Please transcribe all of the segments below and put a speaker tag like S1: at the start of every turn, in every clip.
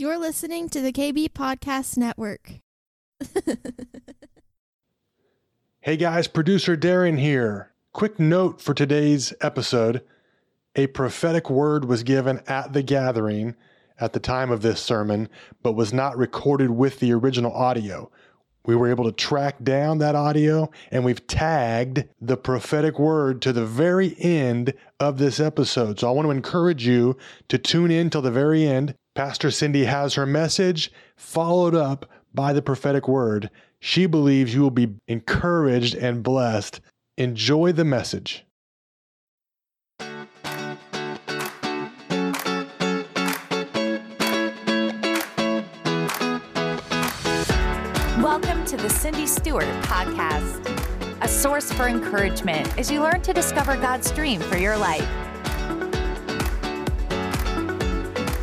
S1: You're listening to the KB Podcast Network.
S2: Hey guys, producer Darren here. Quick note for today's episode a prophetic word was given at the gathering at the time of this sermon, but was not recorded with the original audio. We were able to track down that audio and we've tagged the prophetic word to the very end of this episode. So I want to encourage you to tune in till the very end. Pastor Cindy has her message followed up by the prophetic word. She believes you will be encouraged and blessed. Enjoy the message.
S3: Welcome to the Cindy Stewart Podcast, a source for encouragement as you learn to discover God's dream for your life.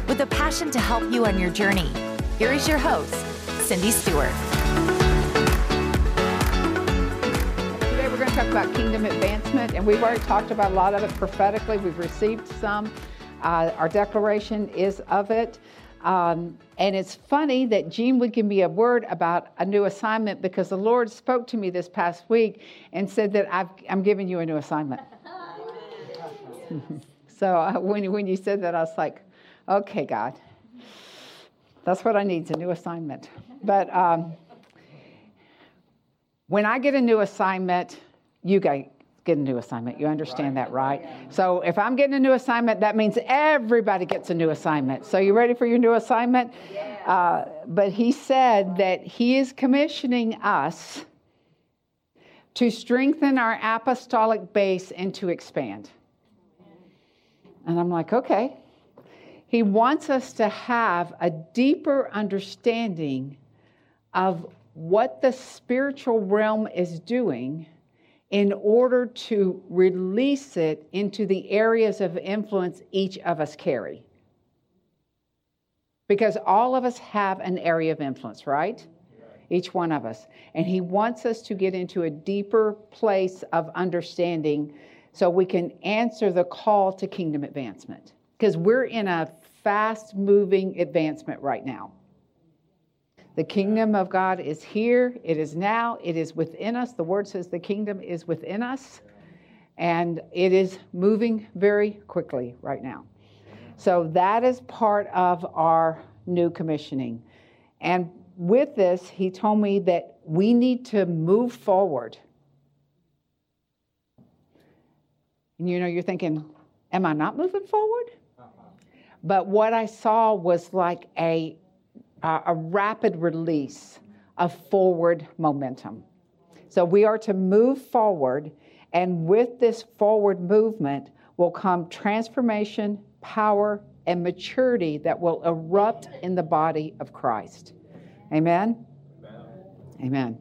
S3: With a passion to help you on your journey, here is your host, Cindy Stewart.
S4: Today we're going to talk about kingdom advancement, and we've already talked about a lot of it prophetically. We've received some. Uh, our declaration is of it. Um, and it's funny that Gene would give me a word about a new assignment because the Lord spoke to me this past week and said that i am giving you a new assignment. so uh, when, when you said that, I was like, okay, God, that's what I need is a new assignment. But um, when I get a new assignment, you guys get a new assignment. You understand right. that, right? So if I'm getting a new assignment, that means everybody gets a new assignment. So you ready for your new assignment? Yeah. Uh, but he said that he is commissioning us to strengthen our apostolic base and to expand. And I'm like, okay. He wants us to have a deeper understanding of what the spiritual realm is doing in order to release it into the areas of influence each of us carry. Because all of us have an area of influence, right? Each one of us. And he wants us to get into a deeper place of understanding so we can answer the call to kingdom advancement. Because we're in a fast moving advancement right now. The kingdom of God is here, it is now, it is within us. The word says the kingdom is within us, and it is moving very quickly right now. So that is part of our new commissioning. And with this, he told me that we need to move forward. And you know, you're thinking, am I not moving forward? But what I saw was like a a rapid release of forward momentum. So we are to move forward, and with this forward movement will come transformation, power, and maturity that will erupt in the body of Christ. Amen? Amen. Amen.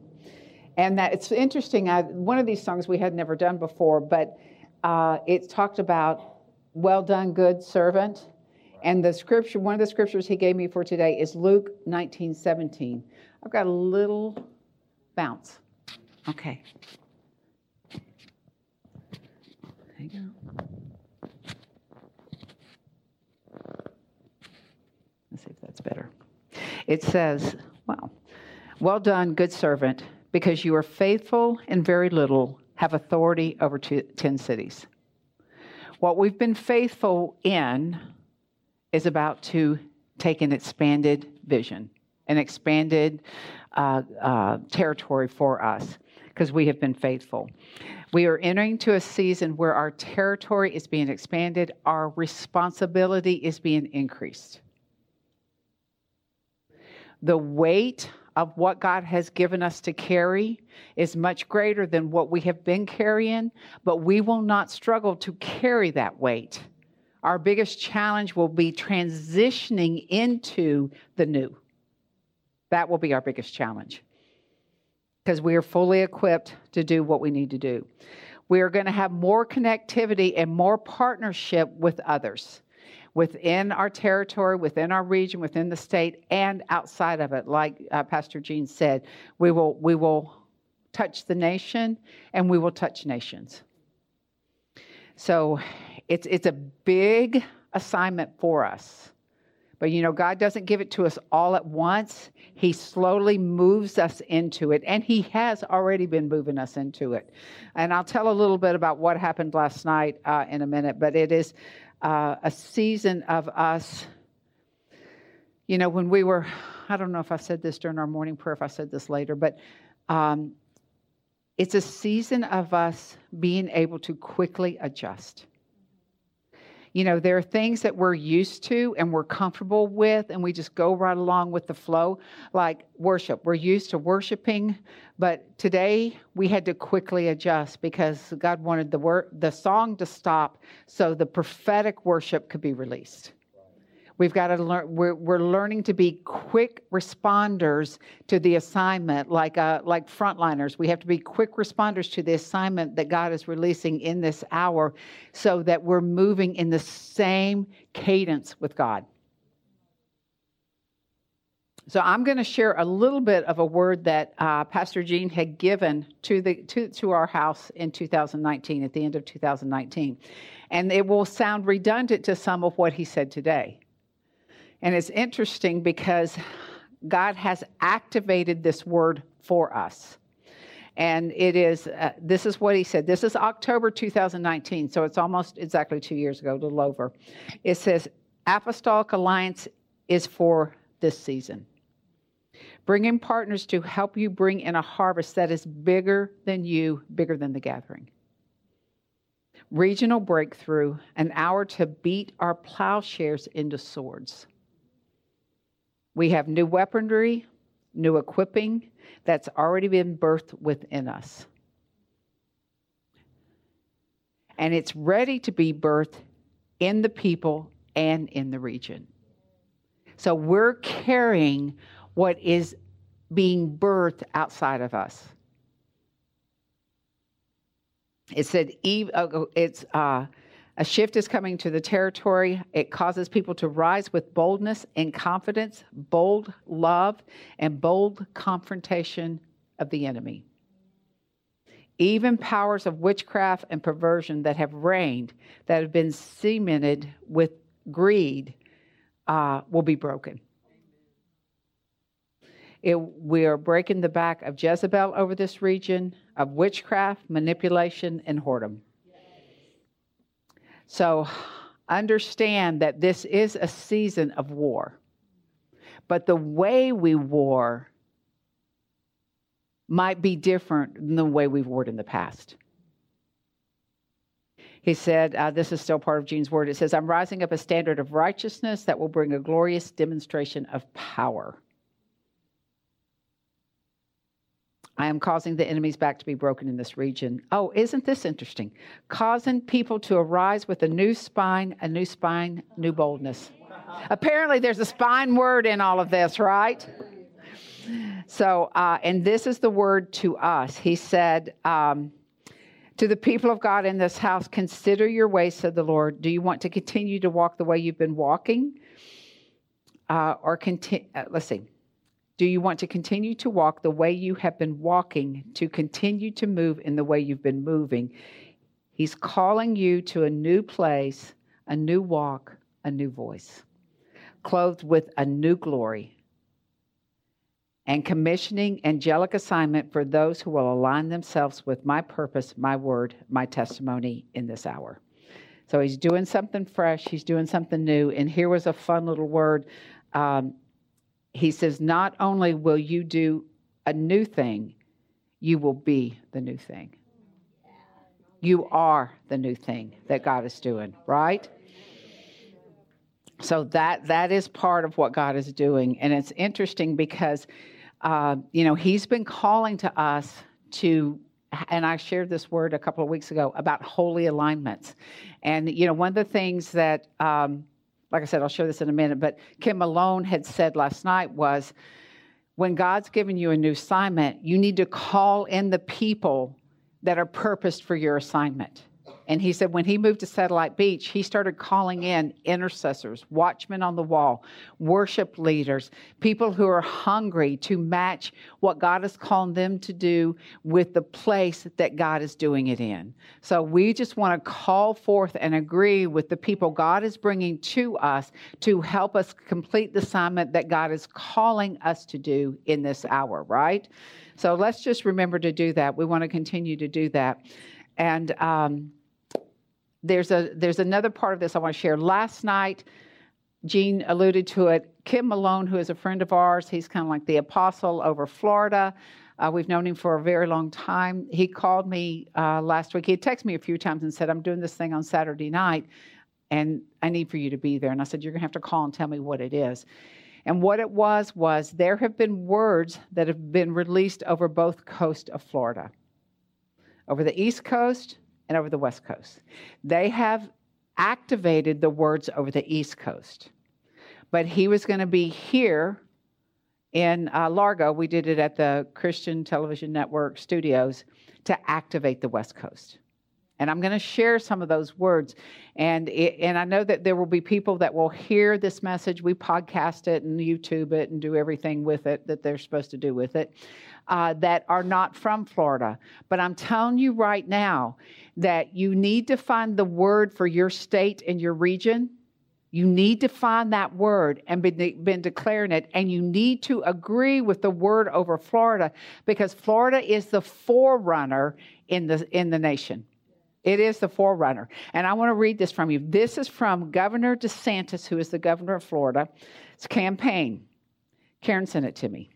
S4: And that it's interesting. I, one of these songs we had never done before, but uh, it talked about well done, good servant. And the scripture, one of the scriptures he gave me for today is Luke 19 17. I've got a little bounce. Okay. There you go. Let's see if that's better. It says, Well, well done, good servant, because you are faithful in very little, have authority over two, 10 cities. What we've been faithful in, is about to take an expanded vision, an expanded uh, uh, territory for us because we have been faithful. We are entering to a season where our territory is being expanded, our responsibility is being increased. The weight of what God has given us to carry is much greater than what we have been carrying, but we will not struggle to carry that weight our biggest challenge will be transitioning into the new. That will be our biggest challenge because we are fully equipped to do what we need to do. We are going to have more connectivity and more partnership with others within our territory, within our region, within the state, and outside of it. Like uh, Pastor Gene said, we will, we will touch the nation and we will touch nations. So it's, it's a big assignment for us, But you know, God doesn't give it to us all at once. He slowly moves us into it, and He has already been moving us into it. And I'll tell a little bit about what happened last night uh, in a minute, but it is uh, a season of us. You know, when we were, I don't know if I said this during our morning prayer, if I said this later, but um, it's a season of us being able to quickly adjust. You know, there are things that we're used to and we're comfortable with, and we just go right along with the flow, like worship. We're used to worshiping, but today we had to quickly adjust because God wanted the, wor- the song to stop so the prophetic worship could be released. We've got to learn, we're, we're learning to be quick responders to the assignment, like, uh, like frontliners. We have to be quick responders to the assignment that God is releasing in this hour so that we're moving in the same cadence with God. So I'm going to share a little bit of a word that uh, Pastor Gene had given to the to, to our house in 2019, at the end of 2019, and it will sound redundant to some of what he said today. And it's interesting because God has activated this word for us. And it is, uh, this is what he said. This is October 2019, so it's almost exactly two years ago, a little over. It says, Apostolic Alliance is for this season. Bringing partners to help you bring in a harvest that is bigger than you, bigger than the gathering. Regional breakthrough, an hour to beat our plowshares into swords we have new weaponry, new equipping that's already been birthed within us. And it's ready to be birthed in the people and in the region. So we're carrying what is being birthed outside of us. It said, uh, it's uh, a shift is coming to the territory. It causes people to rise with boldness and confidence, bold love, and bold confrontation of the enemy. Even powers of witchcraft and perversion that have reigned, that have been cemented with greed, uh, will be broken. It, we are breaking the back of Jezebel over this region, of witchcraft, manipulation, and whoredom. So understand that this is a season of war. But the way we war might be different than the way we've warred in the past. He said, uh, This is still part of Gene's word. It says, I'm rising up a standard of righteousness that will bring a glorious demonstration of power. I am causing the enemy's back to be broken in this region. Oh, isn't this interesting? Causing people to arise with a new spine, a new spine, new boldness. Apparently, there's a spine word in all of this, right? So, uh, and this is the word to us. He said, um, to the people of God in this house, consider your way, said the Lord. Do you want to continue to walk the way you've been walking? Uh, or continue, uh, let's see. Do you want to continue to walk the way you have been walking, to continue to move in the way you've been moving? He's calling you to a new place, a new walk, a new voice, clothed with a new glory, and commissioning angelic assignment for those who will align themselves with my purpose, my word, my testimony in this hour. So he's doing something fresh, he's doing something new. And here was a fun little word. Um, he says, Not only will you do a new thing, you will be the new thing. You are the new thing that God is doing, right? So that that is part of what God is doing, and it's interesting because, uh, you know, He's been calling to us to, and I shared this word a couple of weeks ago about holy alignments, and you know, one of the things that um, like I said, I'll share this in a minute, but Kim Malone had said last night was when God's given you a new assignment, you need to call in the people that are purposed for your assignment. And he said when he moved to Satellite Beach, he started calling in intercessors, watchmen on the wall, worship leaders, people who are hungry to match what God is calling them to do with the place that God is doing it in. So we just want to call forth and agree with the people God is bringing to us to help us complete the assignment that God is calling us to do in this hour, right? So let's just remember to do that. We want to continue to do that. And, um, there's a there's another part of this I want to share. Last night, Gene alluded to it. Kim Malone, who is a friend of ours, he's kind of like the apostle over Florida. Uh, we've known him for a very long time. He called me uh, last week. He had texted me a few times and said, "I'm doing this thing on Saturday night, and I need for you to be there." And I said, "You're going to have to call and tell me what it is." And what it was was there have been words that have been released over both coast of Florida, over the East Coast and over the West Coast. They have activated the words over the East Coast. But he was going to be here in uh, Largo. We did it at the Christian Television Network studios to activate the West Coast. And I'm going to share some of those words. And, it, and I know that there will be people that will hear this message. We podcast it and YouTube it and do everything with it that they're supposed to do with it uh, that are not from Florida. But I'm telling you right now that you need to find the word for your state and your region. You need to find that word and been, been declaring it, and you need to agree with the word over Florida because Florida is the forerunner in the in the nation. It is the forerunner. And I want to read this from you. This is from Governor DeSantis, who is the governor of Florida. It's campaign. Karen sent it to me.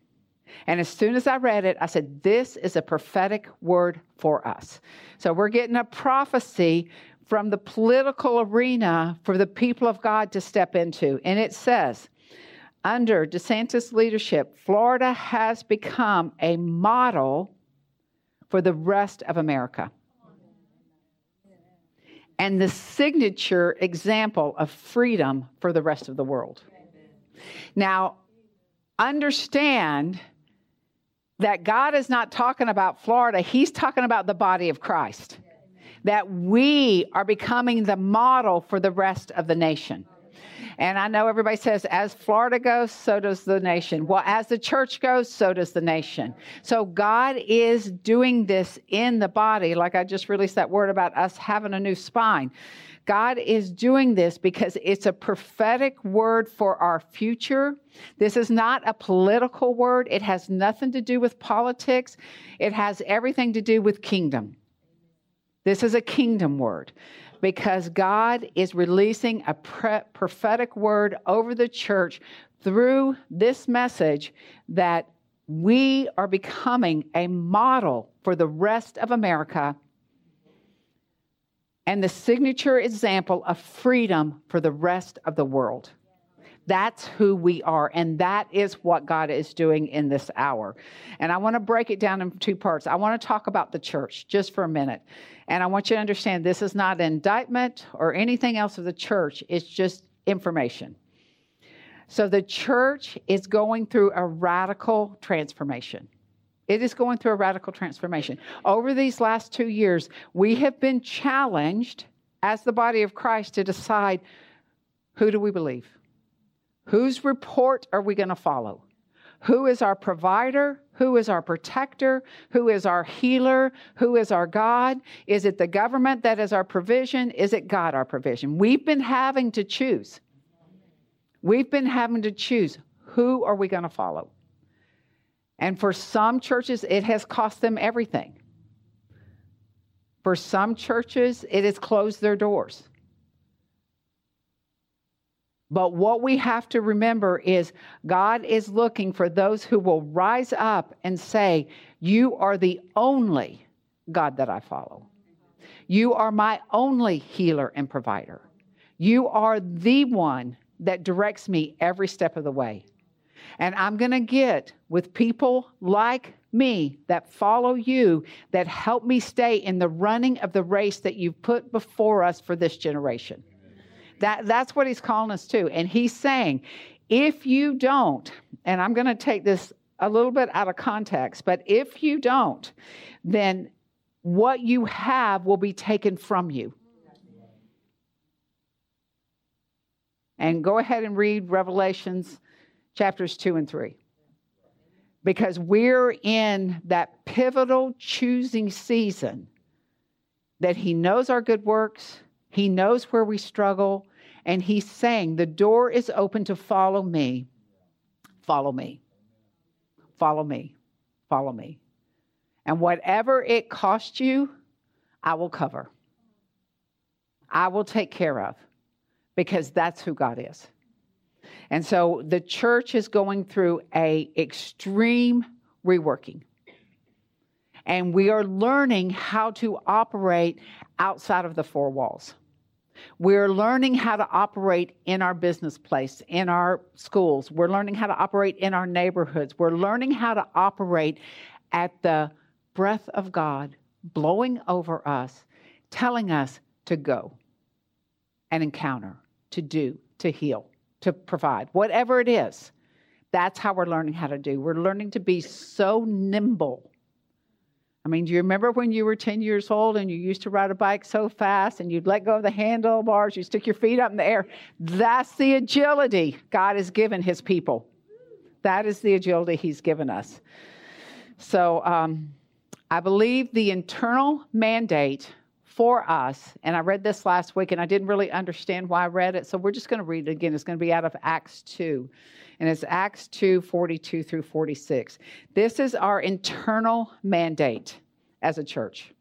S4: And as soon as I read it, I said, This is a prophetic word for us. So we're getting a prophecy from the political arena for the people of God to step into. And it says, under DeSantis' leadership, Florida has become a model for the rest of America and the signature example of freedom for the rest of the world. Now, understand that God is not talking about Florida, He's talking about the body of Christ. That we are becoming the model for the rest of the nation. And I know everybody says, as Florida goes, so does the nation. Well, as the church goes, so does the nation. So God is doing this in the body. Like I just released that word about us having a new spine. God is doing this because it's a prophetic word for our future. This is not a political word. It has nothing to do with politics. It has everything to do with kingdom. This is a kingdom word because God is releasing a pre- prophetic word over the church through this message that we are becoming a model for the rest of America and the signature example of freedom for the rest of the world. That's who we are, and that is what God is doing in this hour. And I want to break it down in two parts. I want to talk about the church just for a minute. And I want you to understand this is not an indictment or anything else of the church, it's just information. So the church is going through a radical transformation. It is going through a radical transformation. Over these last two years, we have been challenged as the body of Christ to decide who do we believe? Whose report are we going to follow? Who is our provider? Who is our protector? Who is our healer? Who is our God? Is it the government that is our provision? Is it God our provision? We've been having to choose. We've been having to choose who are we going to follow? And for some churches, it has cost them everything. For some churches, it has closed their doors. But what we have to remember is God is looking for those who will rise up and say, You are the only God that I follow. You are my only healer and provider. You are the one that directs me every step of the way. And I'm going to get with people like me that follow you that help me stay in the running of the race that you've put before us for this generation. That, that's what he's calling us to. And he's saying, if you don't, and I'm going to take this a little bit out of context, but if you don't, then what you have will be taken from you. And go ahead and read Revelations chapters 2 and 3. Because we're in that pivotal choosing season that He knows our good works, He knows where we struggle, and He's saying, The door is open to follow me. Follow me. Follow me. Follow me. And whatever it costs you, I will cover. I will take care of because that's who God is. And so the church is going through a extreme reworking. And we are learning how to operate outside of the four walls. We're learning how to operate in our business place, in our schools. We're learning how to operate in our neighborhoods. We're learning how to operate at the breath of God blowing over us, telling us to go and encounter, to do, to heal, to provide, whatever it is. That's how we're learning how to do. We're learning to be so nimble. I mean, do you remember when you were 10 years old and you used to ride a bike so fast and you'd let go of the handlebars, you stick your feet up in the air? That's the agility God has given his people. That is the agility he's given us. So um, I believe the internal mandate for us, and I read this last week and I didn't really understand why I read it, so we're just going to read it again. It's going to be out of Acts 2, and it's Acts 2 42 through 46. This is our internal mandate as a church.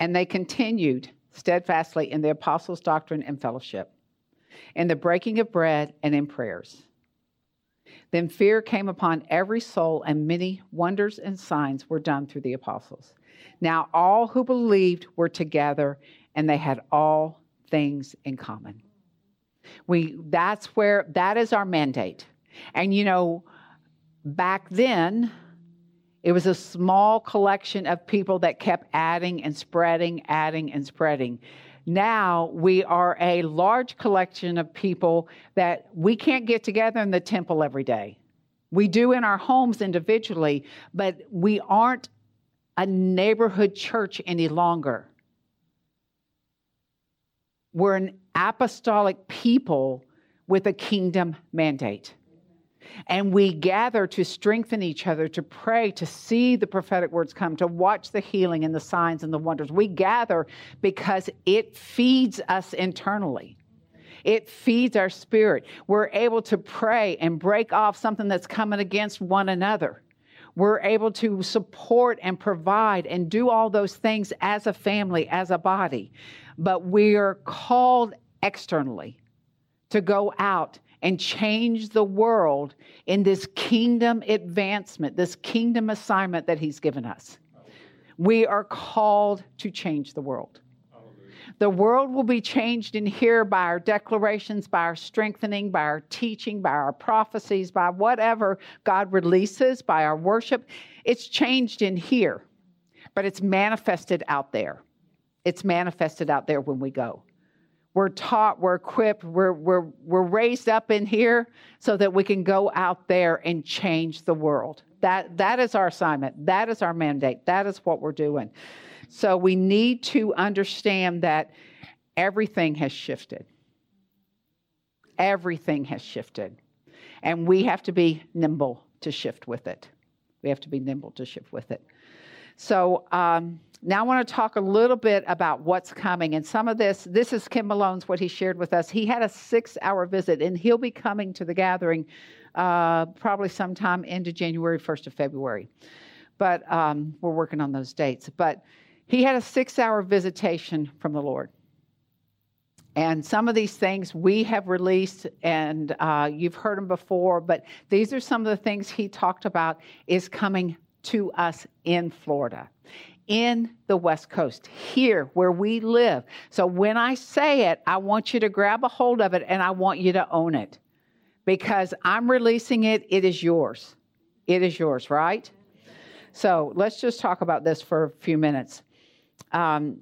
S4: And they continued steadfastly in the apostles' doctrine and fellowship, in the breaking of bread and in prayers. Then fear came upon every soul, and many wonders and signs were done through the apostles. Now all who believed were together, and they had all things in common. We that's where that is our mandate. And you know, back then, it was a small collection of people that kept adding and spreading, adding and spreading. Now we are a large collection of people that we can't get together in the temple every day. We do in our homes individually, but we aren't a neighborhood church any longer. We're an apostolic people with a kingdom mandate. And we gather to strengthen each other, to pray, to see the prophetic words come, to watch the healing and the signs and the wonders. We gather because it feeds us internally. It feeds our spirit. We're able to pray and break off something that's coming against one another. We're able to support and provide and do all those things as a family, as a body. But we are called externally to go out and change the world in this kingdom advancement, this kingdom assignment that He's given us. We are called to change the world. The world will be changed in here by our declarations, by our strengthening, by our teaching, by our prophecies, by whatever God releases, by our worship. It's changed in here, but it's manifested out there. It's manifested out there when we go. We're taught, we're equipped, we're, we're, we're raised up in here so that we can go out there and change the world. That, that is our assignment. That is our mandate. That is what we're doing. So we need to understand that everything has shifted. Everything has shifted. And we have to be nimble to shift with it. We have to be nimble to shift with it. So, um, now I want to talk a little bit about what's coming. And some of this, this is Kim Malone's what he shared with us. He had a six hour visit, and he'll be coming to the gathering uh, probably sometime into January, 1st of February. But um, we're working on those dates. But he had a six hour visitation from the Lord. And some of these things we have released, and uh, you've heard them before, but these are some of the things he talked about is coming to us in Florida in the West Coast, here where we live. So when I say it, I want you to grab a hold of it and I want you to own it because I'm releasing it. It is yours. It is yours, right? So let's just talk about this for a few minutes. Um,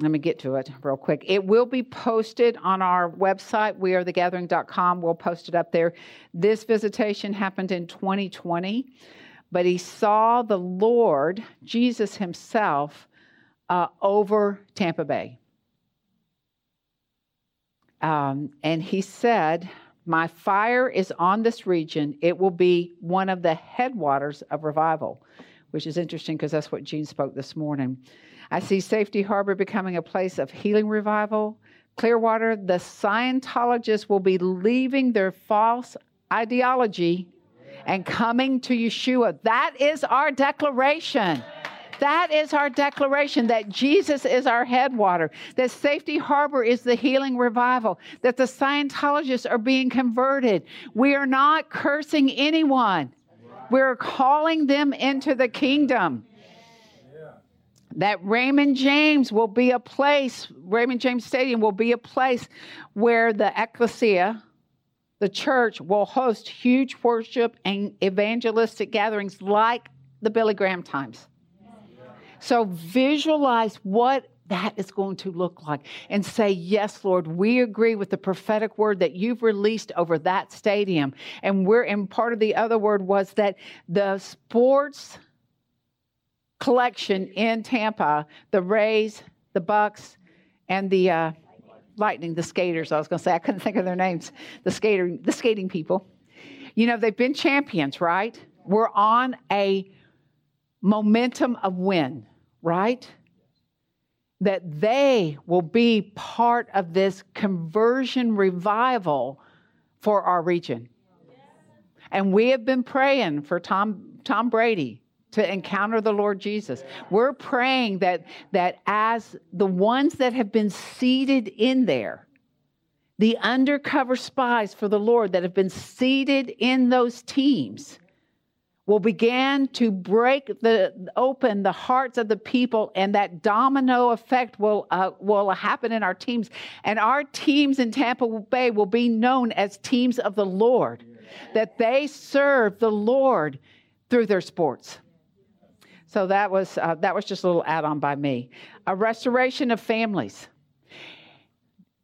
S4: let me get to it real quick. It will be posted on our website, wearethegathering.com. We'll post it up there. This visitation happened in 2020 but he saw the Lord, Jesus himself, uh, over Tampa Bay. Um, and he said, My fire is on this region. It will be one of the headwaters of revival, which is interesting because that's what Gene spoke this morning. I see Safety Harbor becoming a place of healing revival. Clearwater, the Scientologists will be leaving their false ideology and coming to Yeshua. That is our declaration. That is our declaration that Jesus is our headwater, that Safety Harbor is the healing revival, that the Scientologists are being converted. We are not cursing anyone, we're calling them into the kingdom. That Raymond James will be a place, Raymond James Stadium will be a place where the ecclesia, the church, will host huge worship and evangelistic gatherings like the Billy Graham times. So visualize what that is going to look like and say, Yes, Lord, we agree with the prophetic word that you've released over that stadium. And we're, and part of the other word was that the sports collection in Tampa, the Rays, the Bucs, and the uh, Lightning, the skaters, I was going to say, I couldn't think of their names, the skater, the skating people. You know, they've been champions, right? We're on a momentum of win, right? That they will be part of this conversion revival for our region. And we have been praying for Tom, Tom Brady to encounter the Lord Jesus. We're praying that, that as the ones that have been seated in there, the undercover spies for the Lord that have been seated in those teams, will begin to break the open the hearts of the people and that domino effect will uh, will happen in our teams and our teams in Tampa Bay will be known as teams of the Lord that they serve the Lord through their sports so that was uh, that was just a little add-on by me a restoration of families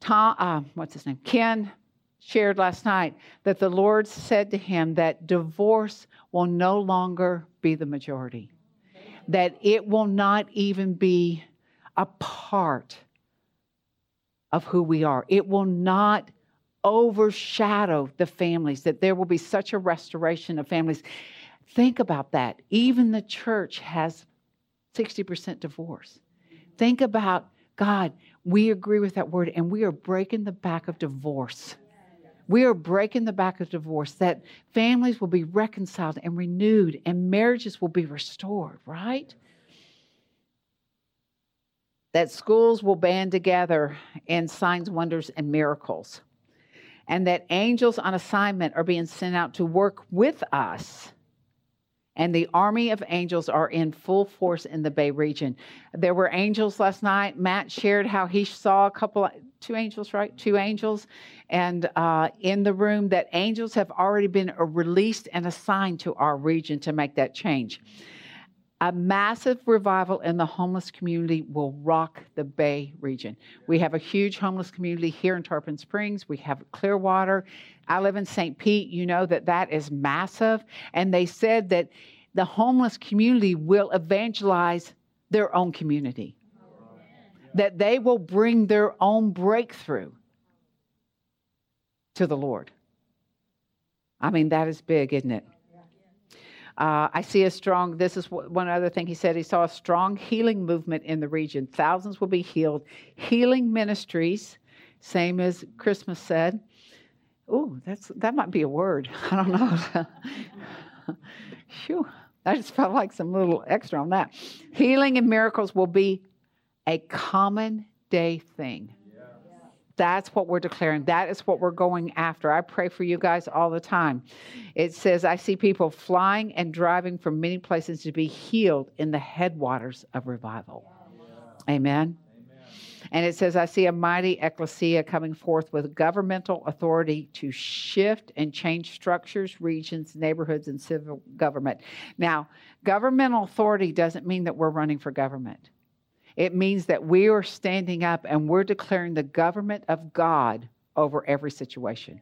S4: Tom, uh, what's his name Ken shared last night that the Lord said to him that divorce will no longer be the majority, that it will not even be a part of who we are. It will not overshadow the families, that there will be such a restoration of families. Think about that. Even the church has 60% divorce. Think about God, we agree with that word, and we are breaking the back of divorce. We are breaking the back of divorce, that families will be reconciled and renewed and marriages will be restored, right? That schools will band together in signs, wonders, and miracles. And that angels on assignment are being sent out to work with us and the army of angels are in full force in the Bay region. There were angels last night. Matt shared how he saw a couple, two angels, right? Two angels, and uh, in the room that angels have already been released and assigned to our region to make that change. A massive revival in the homeless community will rock the Bay region. We have a huge homeless community here in Tarpon Springs. We have Clearwater. I live in St. Pete. You know that that is massive. And they said that the homeless community will evangelize their own community, that they will bring their own breakthrough to the Lord. I mean, that is big, isn't it? Uh, I see a strong, this is one other thing he said. He saw a strong healing movement in the region. Thousands will be healed. Healing ministries, same as Christmas said. Oh, that's that might be a word. I don't know. Phew, I just felt like some little extra on that. Healing and miracles will be a common day thing. That's what we're declaring. That is what we're going after. I pray for you guys all the time. It says, I see people flying and driving from many places to be healed in the headwaters of revival. Amen. And it says, I see a mighty ecclesia coming forth with governmental authority to shift and change structures, regions, neighborhoods, and civil government. Now, governmental authority doesn't mean that we're running for government. It means that we are standing up and we're declaring the government of God over every situation,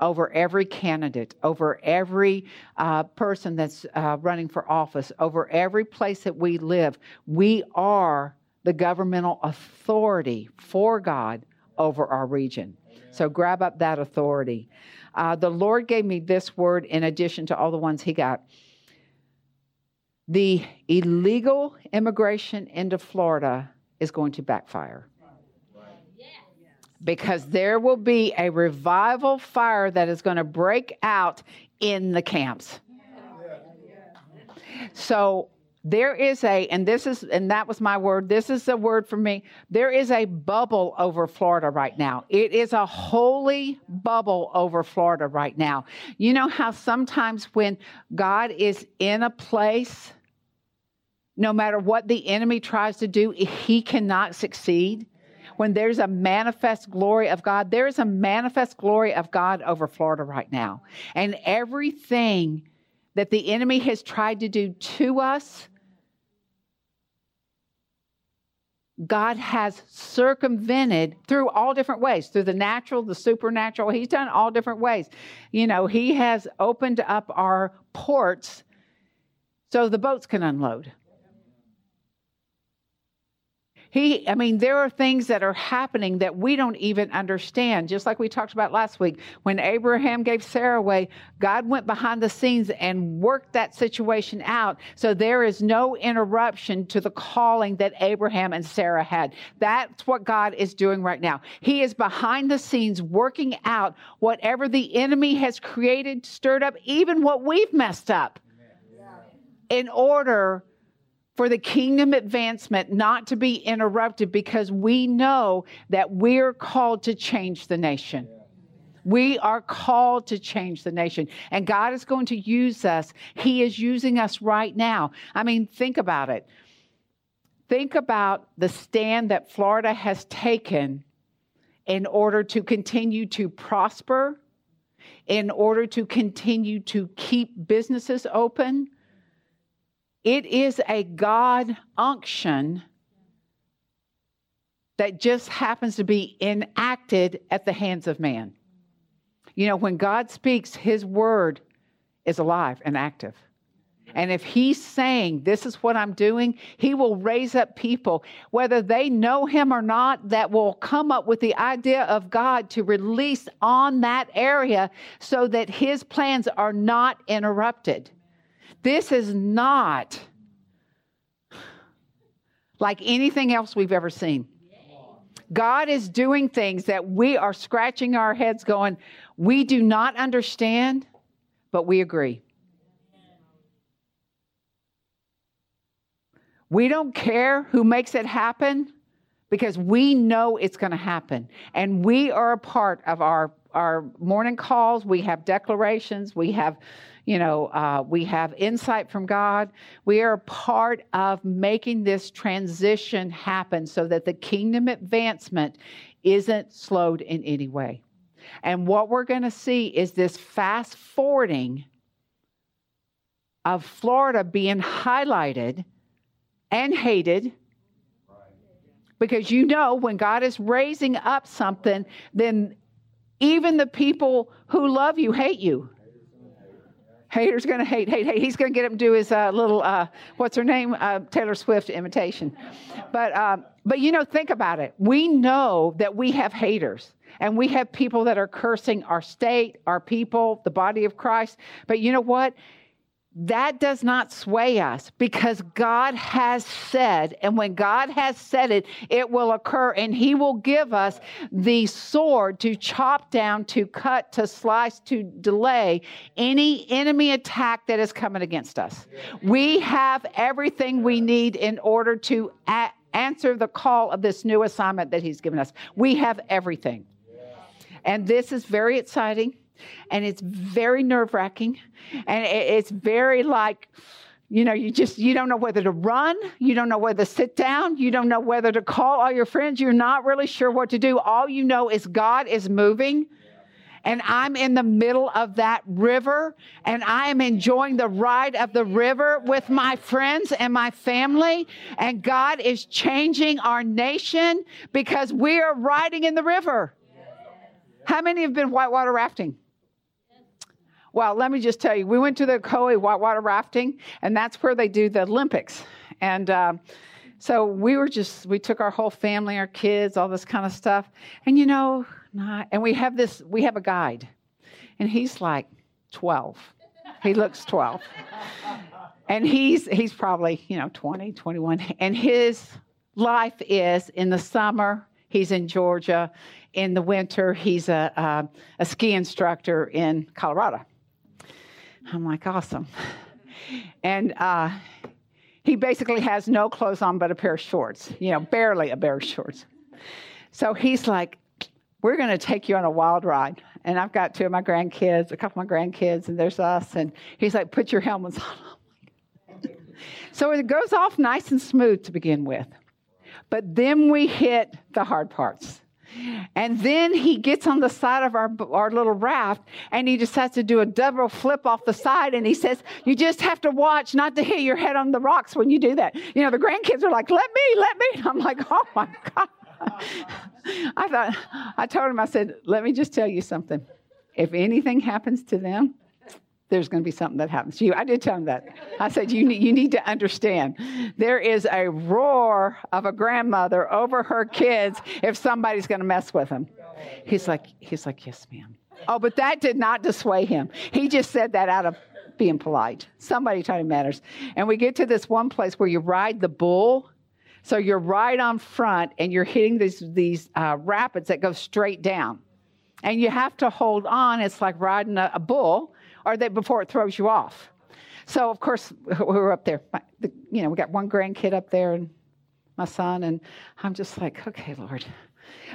S4: over every candidate, over every uh, person that's uh, running for office, over every place that we live. We are the governmental authority for God over our region. So grab up that authority. Uh, the Lord gave me this word in addition to all the ones He got. The illegal immigration into Florida is going to backfire because there will be a revival fire that is going to break out in the camps. So there is a, and this is, and that was my word, this is the word for me. There is a bubble over Florida right now. It is a holy bubble over Florida right now. You know how sometimes when God is in a place, no matter what the enemy tries to do, he cannot succeed? when there's a manifest glory of God, there is a manifest glory of God over Florida right now. And everything that the enemy has tried to do to us, God has circumvented through all different ways, through the natural, the supernatural. He's done all different ways. You know, He has opened up our ports so the boats can unload. He, I mean, there are things that are happening that we don't even understand. Just like we talked about last week, when Abraham gave Sarah away, God went behind the scenes and worked that situation out. So there is no interruption to the calling that Abraham and Sarah had. That's what God is doing right now. He is behind the scenes working out whatever the enemy has created, stirred up, even what we've messed up in order for the kingdom advancement not to be interrupted because we know that we're called to change the nation. We are called to change the nation. And God is going to use us. He is using us right now. I mean, think about it. Think about the stand that Florida has taken in order to continue to prosper, in order to continue to keep businesses open, it is a God unction that just happens to be enacted at the hands of man. You know, when God speaks, his word is alive and active. And if he's saying, This is what I'm doing, he will raise up people, whether they know him or not, that will come up with the idea of God to release on that area so that his plans are not interrupted. This is not like anything else we've ever seen. God is doing things that we are scratching our heads going, we do not understand, but we agree. We don't care who makes it happen because we know it's going to happen. And we are a part of our, our morning calls. We have declarations. We have you know, uh, we have insight from God. We are a part of making this transition happen so that the kingdom advancement isn't slowed in any way. And what we're going to see is this fast forwarding of Florida being highlighted and hated. Because you know, when God is raising up something, then even the people who love you hate you. Haters gonna hate, hate, hate. He's gonna get him to do his uh, little, uh, what's her name, uh, Taylor Swift imitation. But, um, but you know, think about it. We know that we have haters, and we have people that are cursing our state, our people, the body of Christ. But you know what? That does not sway us because God has said, and when God has said it, it will occur, and He will give us the sword to chop down, to cut, to slice, to delay any enemy attack that is coming against us. We have everything we need in order to a- answer the call of this new assignment that He's given us. We have everything. And this is very exciting and it's very nerve wracking, and it's very like, you know, you just you don't know whether to run, you don't know whether to sit down, you don't know whether to call all your friends. You're not really sure what to do. All you know is God is moving. And I'm in the middle of that river, and I am enjoying the ride of the river with my friends and my family. And God is changing our nation because we are riding in the river. How many have been whitewater rafting? Well, let me just tell you, we went to the Ocoee whitewater rafting, and that's where they do the Olympics. And uh, So we were just, we took our whole family, our kids, all this kind of stuff. And you know, not, and we have this, we have a guide. And he's like 12. He looks 12. And he's, he's probably, you know, 20, 21. And his life is in the summer, he's in Georgia. In the winter, he's a, a, a ski instructor in Colorado. I'm like, awesome. And uh, he basically has no clothes on but a pair of shorts, you know, barely a pair of shorts. So he's like, We're going to take you on a wild ride. And I've got two of my grandkids, a couple of my grandkids, and there's us. And he's like, Put your helmets on. so it goes off nice and smooth to begin with. But then we hit the hard parts. And then he gets on the side of our, our little raft and he decides to do a double flip off the side. And he says, You just have to watch not to hit your head on the rocks when you do that. You know, the grandkids are like, Let me, let me. And I'm like, Oh my God. I thought, I told him, I said, Let me just tell you something. If anything happens to them, there's going to be something that happens to you. I did tell him that. I said, you need, you need to understand. There is a roar of a grandmother over her kids if somebody's going to mess with them. He's like, he's like, yes, ma'am. Oh, but that did not dissuade him. He just said that out of being polite. Somebody told him matters. And we get to this one place where you ride the bull. So you're right on front and you're hitting these, these uh, rapids that go straight down. And you have to hold on. It's like riding a, a bull or they, before it throws you off. So, of course, we were up there. You know, we got one grandkid up there and my son, and I'm just like, okay, Lord.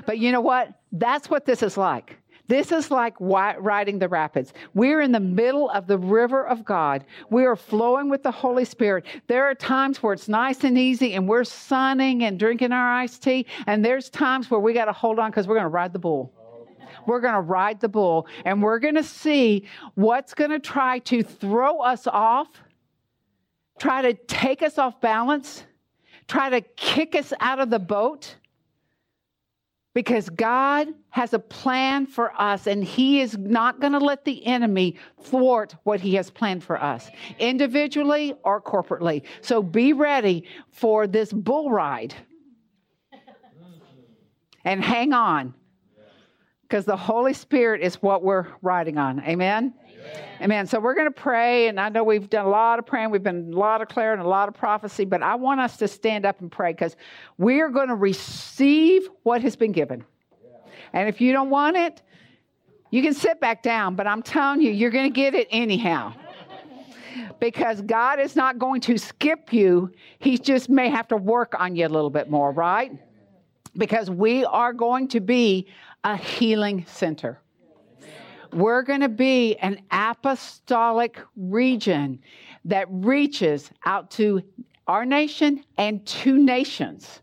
S4: But you know what? That's what this is like. This is like riding the rapids. We're in the middle of the river of God. We are flowing with the Holy Spirit. There are times where it's nice and easy and we're sunning and drinking our iced tea. And there's times where we got to hold on because we're going to ride the bull. We're going to ride the bull and we're going to see what's going to try to throw us off, try to take us off balance, try to kick us out of the boat. Because God has a plan for us, and He is not going to let the enemy thwart what He has planned for us, individually or corporately. So be ready for this bull ride and hang on because the Holy Spirit is what we're riding on. Amen? Amen. Amen. So we're going to pray, and I know we've done a lot of praying, we've been a lot of prayer and a lot of prophecy, but I want us to stand up and pray because we are going to receive what has been given. And if you don't want it, you can sit back down, but I'm telling you, you're going to get it anyhow. because God is not going to skip you. He just may have to work on you a little bit more, right? Because we are going to be a healing center. We're going to be an apostolic region that reaches out to our nation and to nations.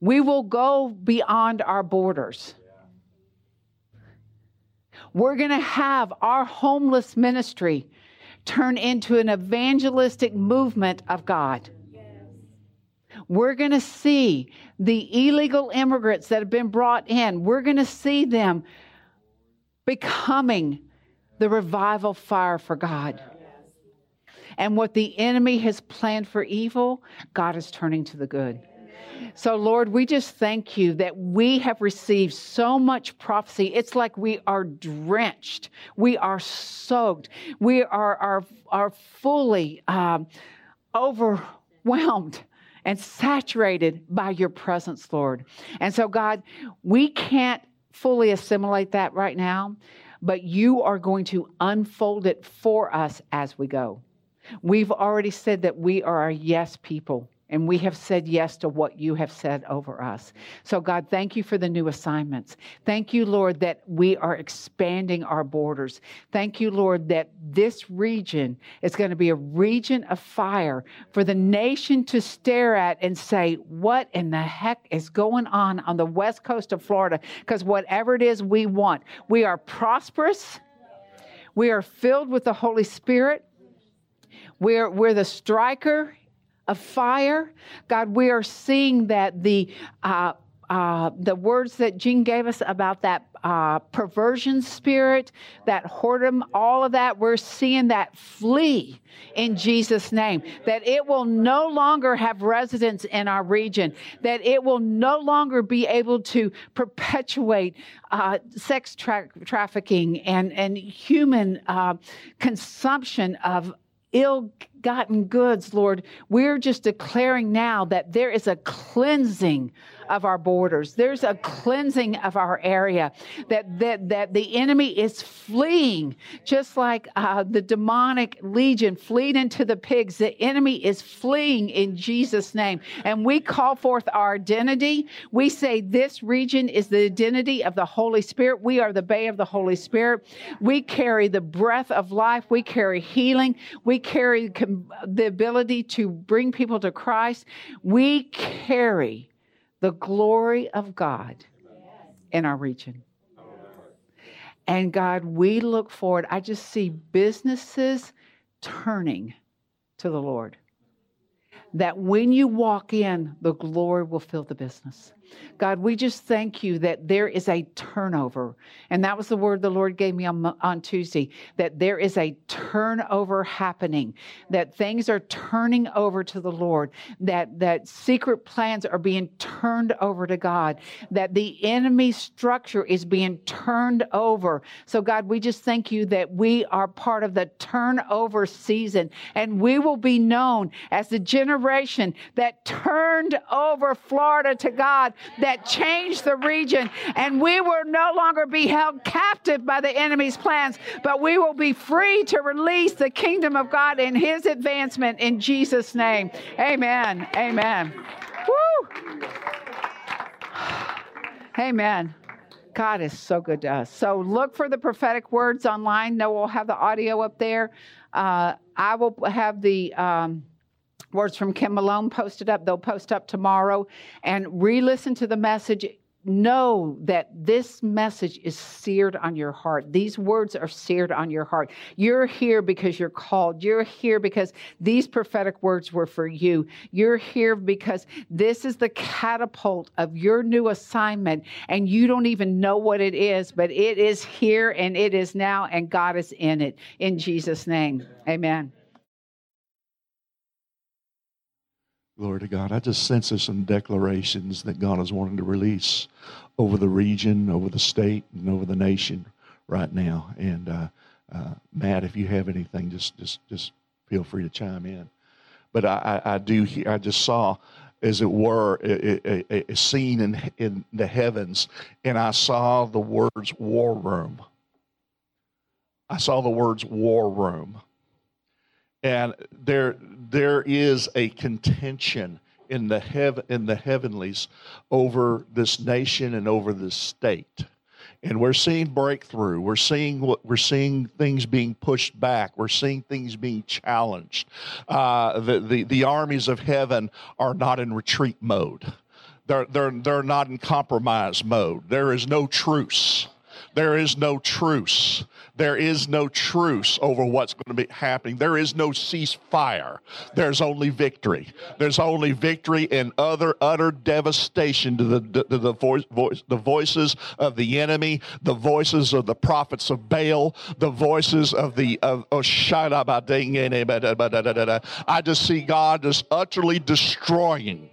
S4: We will go beyond our borders. We're going to have our homeless ministry turn into an evangelistic movement of God. We're going to see the illegal immigrants that have been brought in, we're going to see them becoming the revival fire for God. And what the enemy has planned for evil, God is turning to the good. So, Lord, we just thank you that we have received so much prophecy. It's like we are drenched, we are soaked, we are, are, are fully um, overwhelmed and saturated by your presence, Lord. And so, God, we can't fully assimilate that right now, but you are going to unfold it for us as we go. We've already said that we are a yes people. And we have said yes to what you have said over us. So, God, thank you for the new assignments. Thank you, Lord, that we are expanding our borders. Thank you, Lord, that this region is going to be a region of fire for the nation to stare at and say, What in the heck is going on on the west coast of Florida? Because whatever it is we want, we are prosperous, we are filled with the Holy Spirit. We're, we're the striker of fire. God, we are seeing that the uh, uh, the words that Gene gave us about that uh, perversion spirit, that whoredom, all of that, we're seeing that flee in Jesus' name. That it will no longer have residence in our region, that it will no longer be able to perpetuate uh, sex tra- trafficking and, and human uh, consumption of ill gotten goods, Lord. We're just declaring now that there is a cleansing of our borders. There's a cleansing of our area, that, that, that the enemy is fleeing, just like uh, the demonic legion fled into the pigs. The enemy is fleeing in Jesus' name. And we call forth our identity. We say this region is the identity of the Holy Spirit. We are the bay of the Holy Spirit. We carry the breath of life. We carry healing. We carry the ability to bring people to Christ. We carry the glory of God in our region. And God, we look forward. I just see businesses turning to the Lord. That when you walk in, the glory will fill the business. God, we just thank you that there is a turnover. And that was the word the Lord gave me on, on Tuesday that there is a turnover happening, that things are turning over to the Lord, that, that secret plans are being turned over to God, that the enemy structure is being turned over. So, God, we just thank you that we are part of the turnover season and we will be known as the generation that turned over Florida to God that changed the region. And we will no longer be held captive by the enemy's plans, but we will be free to release the kingdom of God in his advancement in Jesus' name. Amen. Amen. Woo! Amen. God is so good to us. So look for the prophetic words online. No, we'll have the audio up there. Uh, I will have the. Um, words from Kim Malone posted up. They'll post up tomorrow and re listen to the message. Know that this message is seared on your heart. These words are seared on your heart. You're here because you're called. You're here because these prophetic words were for you. You're here because this is the catapult of your new assignment, and you don't even know what it is, but it is here and it is now, and God is in it. In Jesus' name, amen.
S5: Glory to God. I just sense there's some declarations that God is wanting to release over the region, over the state, and over the nation right now. And uh, uh, Matt, if you have anything, just just just feel free to chime in. But I, I, I do. Hear, I just saw, as it were, a, a, a scene in in the heavens, and I saw the words "war room." I saw the words "war room." and there there is a contention in the heaven in the heavenlies over this nation and over this state. And we're seeing breakthrough. We're seeing what we're seeing things being pushed back. We're seeing things being challenged. Uh, the, the the armies of heaven are not in retreat mode. They're they're they're not in compromise mode. There is no truce. There is no truce. There is no truce over what's going to be happening. There is no ceasefire. There's only victory. There's only victory and other utter devastation to the to the voice, voice the voices of the enemy, the voices of the prophets of Baal, the voices of the of oh, I just see God just utterly destroying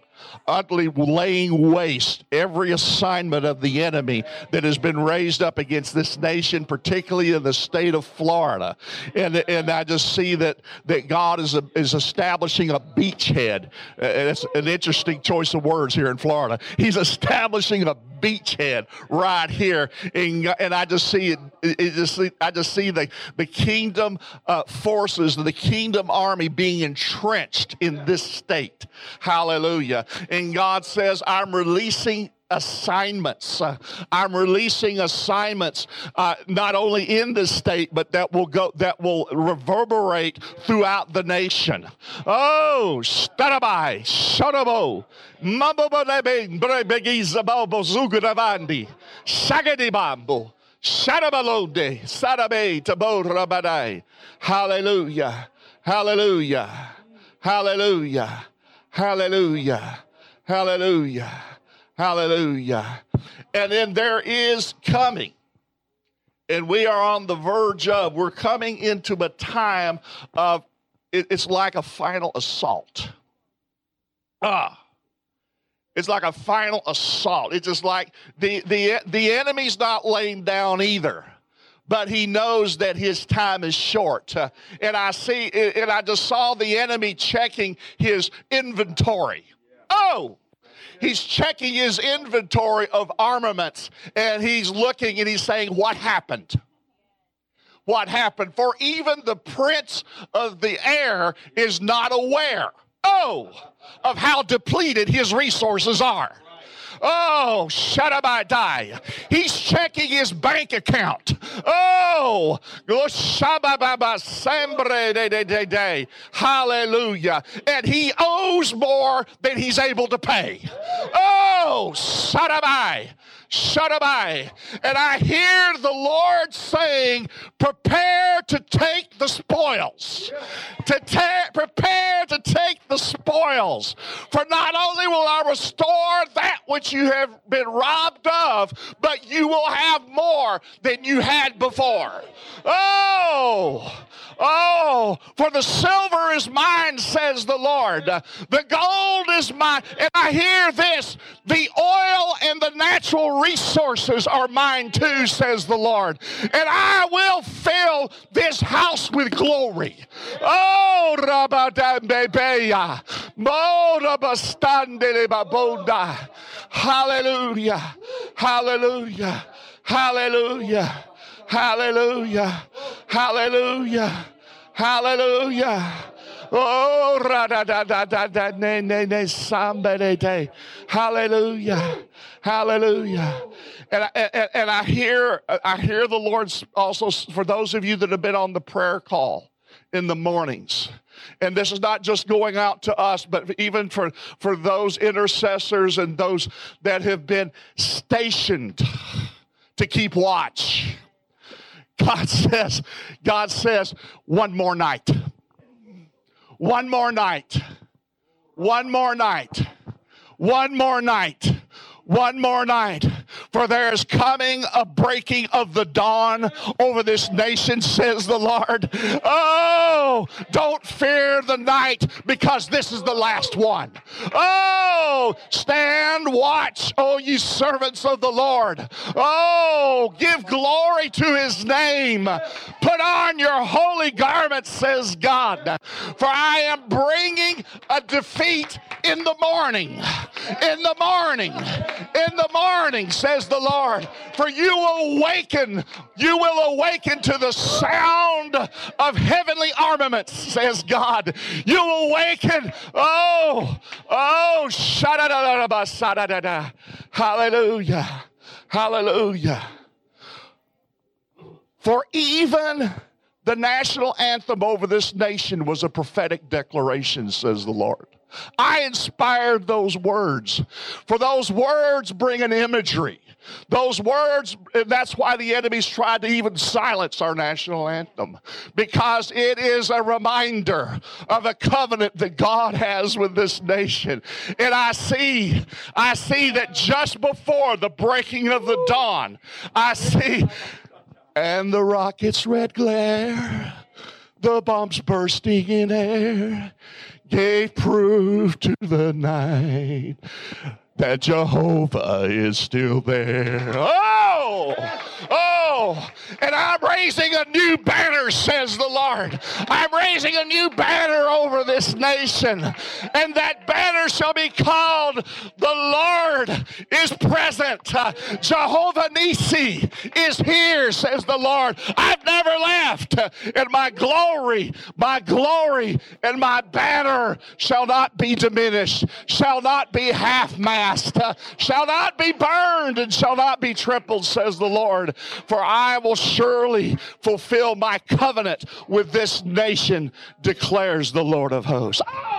S5: utterly laying waste every assignment of the enemy that has been raised up against this nation, particularly in the state of Florida. And, and I just see that, that God is, a, is establishing a beachhead. Uh, it's an interesting choice of words here in Florida. He's establishing a beachhead right here. And, and I just see it, it just, I just see the, the kingdom uh, forces, the kingdom army being entrenched in this state. Hallelujah. And God says, I'm releasing assignments. Uh, I'm releasing assignments uh, not only in this state, but that will go that will reverberate throughout the nation. Oh, starabai, sharabo, mambobolebe, brebegizababo zugravandi, shagadibambo. Shadabalode, Sadabe, Tabo Rabadai. Hallelujah. Hallelujah. Hallelujah. Hallelujah. Hallelujah. Hallelujah. And then there is coming. And we are on the verge of, we're coming into a time of, it's like a final assault. Ah. It's like a final assault. It's just like the, the, the enemy's not laying down either but he knows that his time is short. Uh, and I see, and I just saw the enemy checking his inventory. Oh, he's checking his inventory of armaments and he's looking and he's saying, What happened? What happened? For even the prince of the air is not aware, oh, of how depleted his resources are. Oh, shut up, I die. He's checking his bank account. Oh, hallelujah. And he owes more than he's able to pay. Oh, shadabai. Shadabai. And I hear the Lord saying, prepare to take the spoils. To ta- prepare to take the spoils. For not only will I restore that which you have been robbed of, but you will have more than you had before. Oh, oh, for the silver is mine, says the Lord. The gold is mine. And I hear this the oil and the natural resources are mine too, says the Lord. And I will fill this house with glory. Oh, Rabadambebeya. Oh, Hallelujah. Hallelujah. Hallelujah. Hallelujah. Hallelujah. Hallelujah. Oh, ra da da da da da ne ne ne day. Hallelujah. Hallelujah. And I, and, and I hear I hear the Lord also for those of you that have been on the prayer call in the mornings. And this is not just going out to us, but even for, for those intercessors and those that have been stationed to keep watch. God says, God says, one more night. One more night. One more night. One more night. One more night. For there is coming a breaking of the dawn over this nation, says the Lord. Oh, don't fear the night because this is the last one. Oh, stand watch, oh, ye servants of the Lord. Oh, give glory to his name. Put on your holy garments, says God. For I am bringing a defeat in the morning. In the morning. In the morning, says the Lord. For you will awaken, you will awaken to the sound of heavenly armaments, says God. You awaken, oh, oh, hallelujah, hallelujah. For even the national anthem over this nation was a prophetic declaration, says the Lord. I inspired those words. For those words bring an imagery. Those words, that's why the enemies tried to even silence our national anthem, because it is a reminder of a covenant that God has with this nation. And I see, I see that just before the breaking of the dawn, I see, and the rocket's red glare, the bombs bursting in air gave proof to the night that Jehovah is still there. Oh, oh, and I'm raising a new banner, says the Lord. I'm raising a new banner over this nation, and that banner shall be called The Lord is Present. Uh, Jehovah Nisi is here, says the Lord. I've never left, and my glory, my glory, and my banner shall not be diminished, shall not be half uh, shall not be burned and shall not be trampled, says the Lord. For I will surely fulfill my covenant with this nation, declares the Lord of hosts. Oh.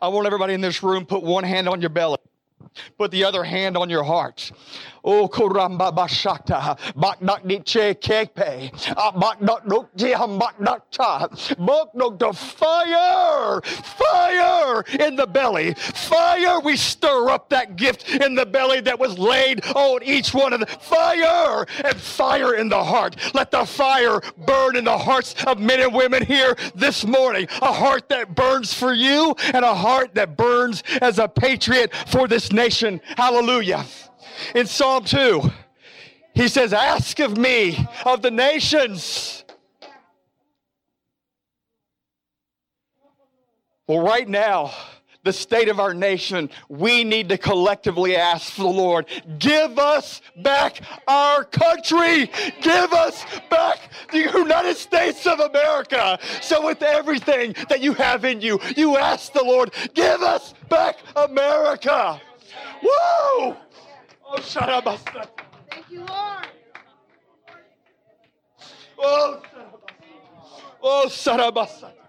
S6: I want everybody in this room put one hand on your belly. Put the other hand on your heart. Oh, koramba bashata, bak nak di che kepe, bak nak nuk jiham bak nak cha, bak nuk the fire, fire in the belly, fire. We stir up that gift in the belly that was laid on each one of the fire and fire in the heart. Let the fire burn in the hearts of men and women here this morning. A heart that burns for you and a heart that burns as a patriot for this nation. Hallelujah in Psalm 2. He says, Ask of me, of the nations. Well, right now, the state of our nation, we need to collectively ask the Lord, give us back our country. Give us back the United States of America. So, with everything that you have in you, you ask the Lord, give us back America. Woo! Oh, Sharabasta.
S1: Thank you, Lord.
S6: Oh, Sarabasa. Oh, Sarabasa.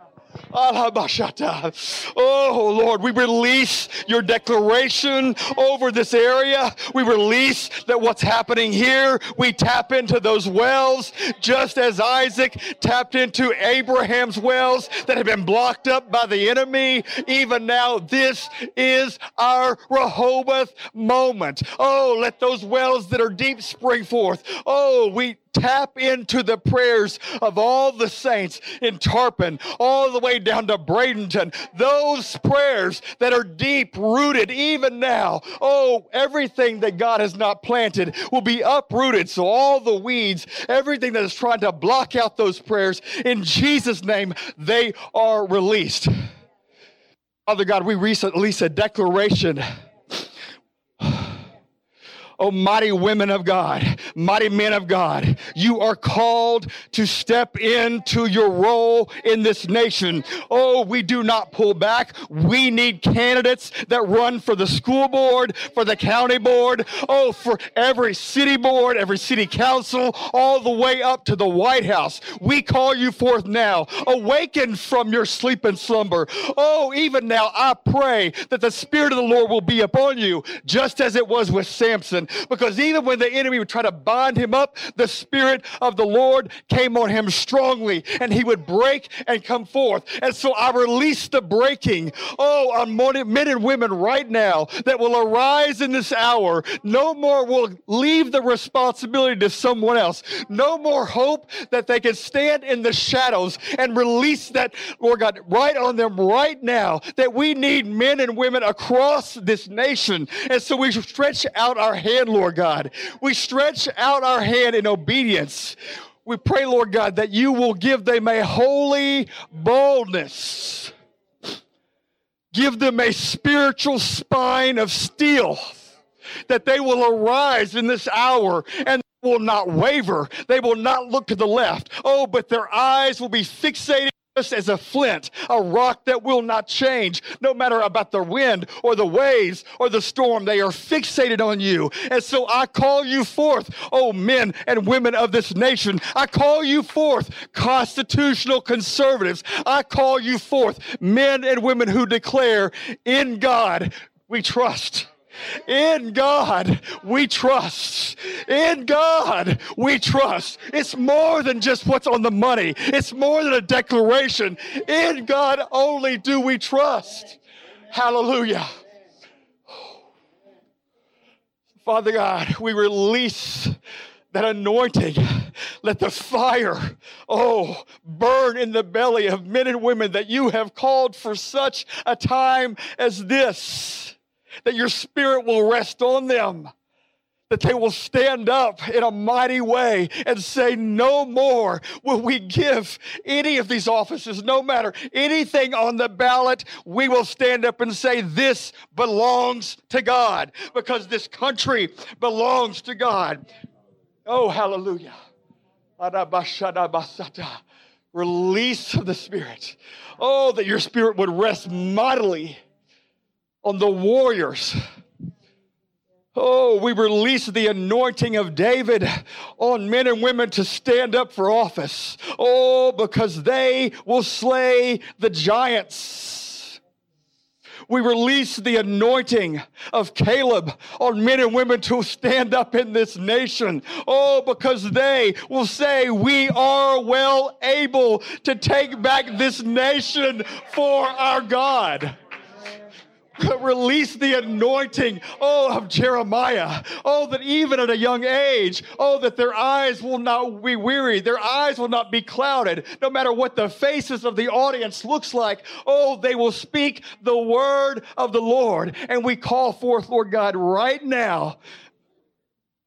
S6: Oh Lord, we release your declaration over this area. We release that what's happening here, we tap into those wells just as Isaac tapped into Abraham's wells that have been blocked up by the enemy. Even now, this is our Rehoboth moment. Oh, let those wells that are deep spring forth. Oh, we tap into the prayers of all the saints in Tarpon, all the way down to Bradenton. Those prayers that are deep rooted even now. Oh, everything that God has not planted will be uprooted. So all the weeds, everything that is trying to block out those prayers, in Jesus' name, they are released. Father God, we release a declaration Oh, mighty women of God, mighty men of God, you are called to step into your role in this nation. Oh, we do not pull back. We need candidates that run for the school board, for the county board, oh, for every city board, every city council, all the way up to the White House. We call you forth now. Awaken from your sleep and slumber. Oh, even now, I pray that the Spirit of the Lord will be upon you, just as it was with Samson because even when the enemy would try to bind him up, the Spirit of the Lord came on him strongly and he would break and come forth. And so I release the breaking, oh, on men and women right now that will arise in this hour. No more will leave the responsibility to someone else. No more hope that they can stand in the shadows and release that, Lord God, right on them right now that we need men and women across this nation. And so we stretch out our hand hand, Lord God. We stretch out our hand in obedience. We pray, Lord God, that you will give them a holy boldness. Give them a spiritual spine of steel, that they will arise in this hour and will not waver. They will not look to the left. Oh, but their eyes will be fixated just as a flint, a rock that will not change, no matter about the wind or the waves or the storm. They are fixated on you. And so I call you forth, oh men and women of this nation. I call you forth, constitutional conservatives. I call you forth, men and women who declare in God we trust. In God, we trust. In God, we trust. It's more than just what's on the money, it's more than a declaration. In God only do we trust. Hallelujah. Father God, we release that anointing. Let the fire, oh, burn in the belly of men and women that you have called for such a time as this that your spirit will rest on them, that they will stand up in a mighty way and say, No more will we give any of these offices, no matter anything on the ballot, we will stand up and say, This belongs to God because this country belongs to God. Oh, hallelujah. Release of the Spirit. Oh, that your Spirit would rest mightily on the warriors. Oh, we release the anointing of David on men and women to stand up for office. Oh, because they will slay the giants. We release the anointing of Caleb on men and women to stand up in this nation. Oh, because they will say, We are well able to take back this nation for our God. Release the anointing, oh, of Jeremiah. Oh, that even at a young age, oh, that their eyes will not be weary, their eyes will not be clouded, no matter what the faces of the audience looks like. Oh, they will speak the word of the Lord. And we call forth, Lord God, right now,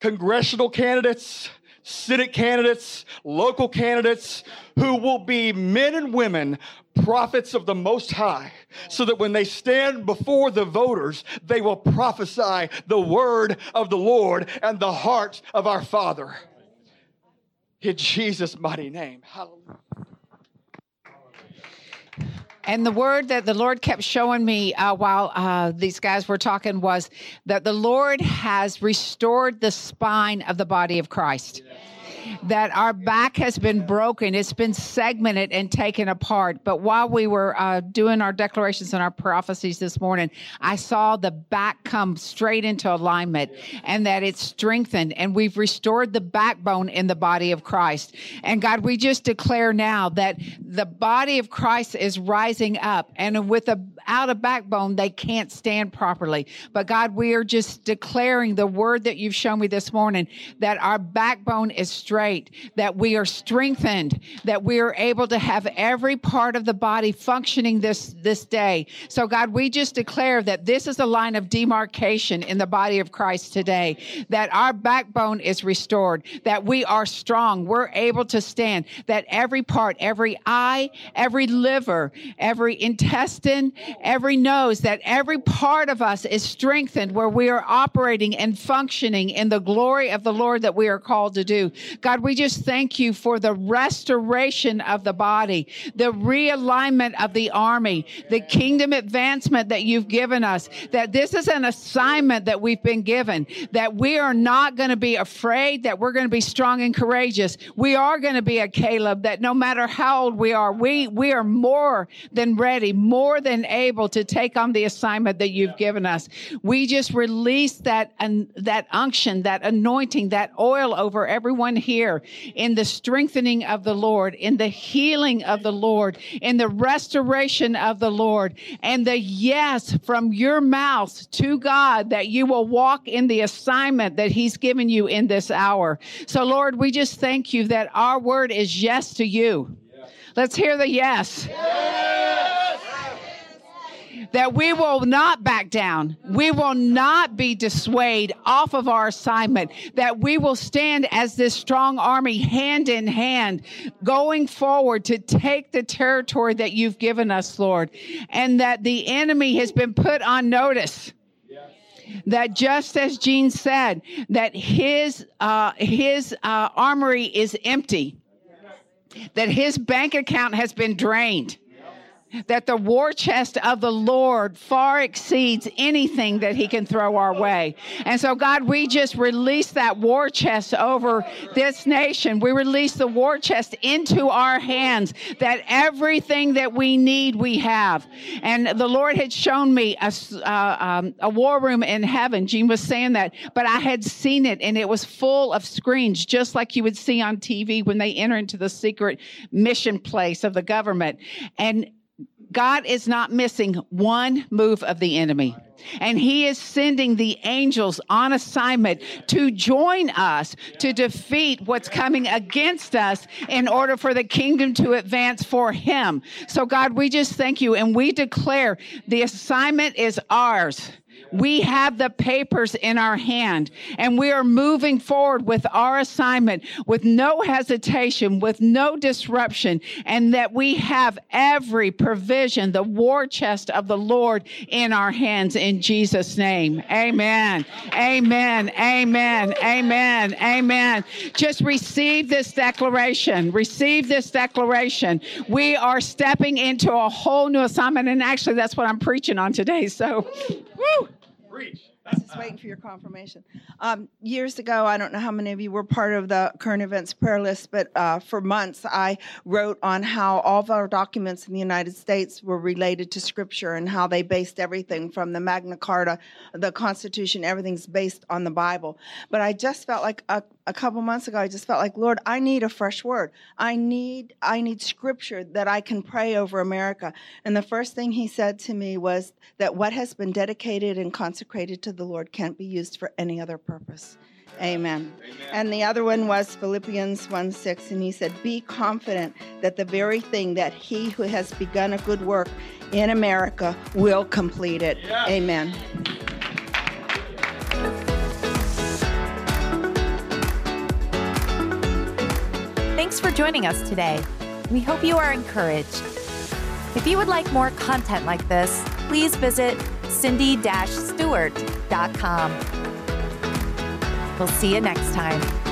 S6: congressional candidates, Senate candidates, local candidates who will be men and women prophets of the Most High, so that when they stand before the voters, they will prophesy the word of the Lord and the heart of our Father. In Jesus' mighty name. Hallelujah.
S4: And the word that the Lord kept showing me uh, while uh, these guys were talking was that the Lord has restored the spine of the body of Christ. Yeah that our back has been broken. It's been segmented and taken apart. But while we were uh, doing our declarations and our prophecies this morning, I saw the back come straight into alignment and that it's strengthened and we've restored the backbone in the body of Christ. And God, we just declare now that the body of Christ is rising up and with a out of backbone, they can't stand properly. But God, we are just declaring the word that you've shown me this morning that our backbone is straight, that we are strengthened, that we are able to have every part of the body functioning this, this day. So, God, we just declare that this is a line of demarcation in the body of Christ today, that our backbone is restored, that we are strong, we're able to stand, that every part, every eye, every liver, every intestine, every nose, that every part of us is strengthened where we are operating and functioning in the glory of the Lord that we are called to do. God, we just thank you for the restoration of the body, the realignment of the army, the kingdom advancement that you've given us, that this is an assignment that we've been given, that we are not going to be afraid, that we're going to be strong and courageous. We are going to be a Caleb that no matter how old we are, we, we are more than ready, more than able to take on the assignment that you've given us. We just release that and that unction, that anointing, that oil over everyone here in the strengthening of the Lord, in the healing of the Lord, in the restoration of the Lord, and the yes from your mouth to God that you will walk in the assignment that He's given you in this hour. So, Lord, we just thank you that our word is yes to you. Let's hear the yes. yes that we will not back down. We will not be dissuaded off of our assignment, that we will stand as this strong army hand in hand going forward to take the territory that you've given us, Lord, and that the enemy has been put on notice. That just as Gene said, that his uh, his uh, armory is empty, that his bank account has been drained, that the war chest of the Lord far exceeds anything that he can throw our way. And so, God, we just release that war chest over this nation. We release the war chest into our hands that everything that we need, we have. And the Lord had shown me a, uh, um, a war room in heaven. Gene was saying that, but I had seen it and it was full of screens, just like you would see on TV when they enter into the secret mission place of the government. And God is not missing one move of the enemy. And he is sending the angels on assignment to join us to defeat what's coming against us in order for the kingdom to advance for him. So, God, we just thank you and we declare the assignment is ours. We have the papers in our hand and we are moving forward with our assignment with no hesitation, with no disruption, and that we have every provision, the war chest of the Lord in our hands in Jesus' name. Amen. Amen. Amen. Amen. Amen. Just receive this declaration. Receive this declaration. We are stepping into a whole new assignment. And actually, that's what I'm preaching on today. So, woo. Preach.
S7: Just waiting for your confirmation. Um, years ago, I don't know how many of you were part of the current events prayer list, but uh, for months I wrote on how all of our documents in the United States were related to Scripture and how they based everything from the Magna Carta, the Constitution, everything's based on the Bible. But I just felt like a, a couple months ago, I just felt like, Lord, I need a fresh word. I need I need Scripture that I can pray over America. And the first thing He said to me was that what has been dedicated and consecrated to the Lord can't be used for any other purpose. Amen. Amen. And the other one was Philippians 1 6, and he said, Be confident that the very thing that he who has begun a good work in America will complete it. Yes. Amen.
S3: Thanks for joining us today. We hope you are encouraged. If you would like more content like this, please visit cindy-stewart.com. We'll see you next time.